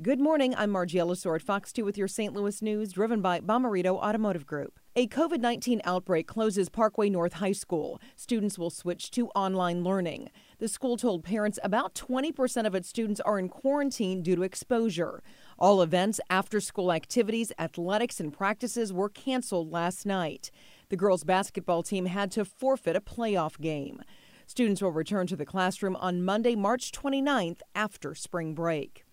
Good morning. I'm Margie Ellisor at Fox 2 with your St. Louis news, driven by Bomarito Automotive Group. A COVID 19 outbreak closes Parkway North High School. Students will switch to online learning. The school told parents about 20% of its students are in quarantine due to exposure. All events, after school activities, athletics, and practices were canceled last night. The girls' basketball team had to forfeit a playoff game. Students will return to the classroom on Monday, March 29th after spring break.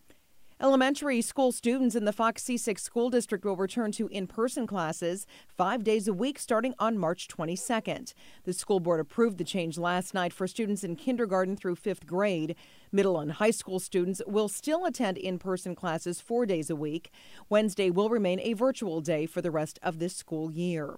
Elementary school students in the Fox C6 school district will return to in person classes five days a week starting on March 22nd. The school board approved the change last night for students in kindergarten through fifth grade. Middle and high school students will still attend in person classes four days a week. Wednesday will remain a virtual day for the rest of this school year.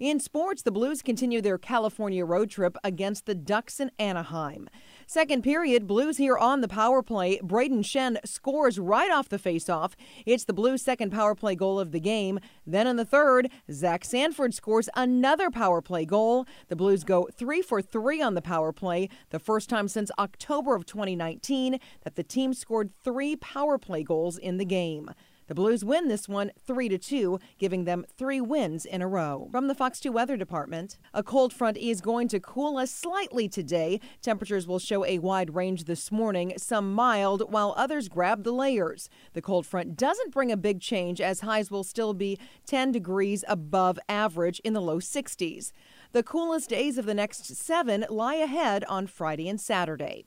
In sports, the Blues continue their California road trip against the Ducks in Anaheim. Second period, Blues here on the power play. Brayden Schenn scores right off the faceoff. It's the Blues' second power play goal of the game. Then in the third, Zach Sanford scores another power play goal. The Blues go three for three on the power play, the first time since October of 2019 that the team scored three power play goals in the game. The Blues win this one 3 to 2, giving them 3 wins in a row. From the Fox 2 Weather Department, a cold front is going to cool us slightly today. Temperatures will show a wide range this morning, some mild while others grab the layers. The cold front doesn't bring a big change as highs will still be 10 degrees above average in the low 60s. The coolest days of the next 7 lie ahead on Friday and Saturday.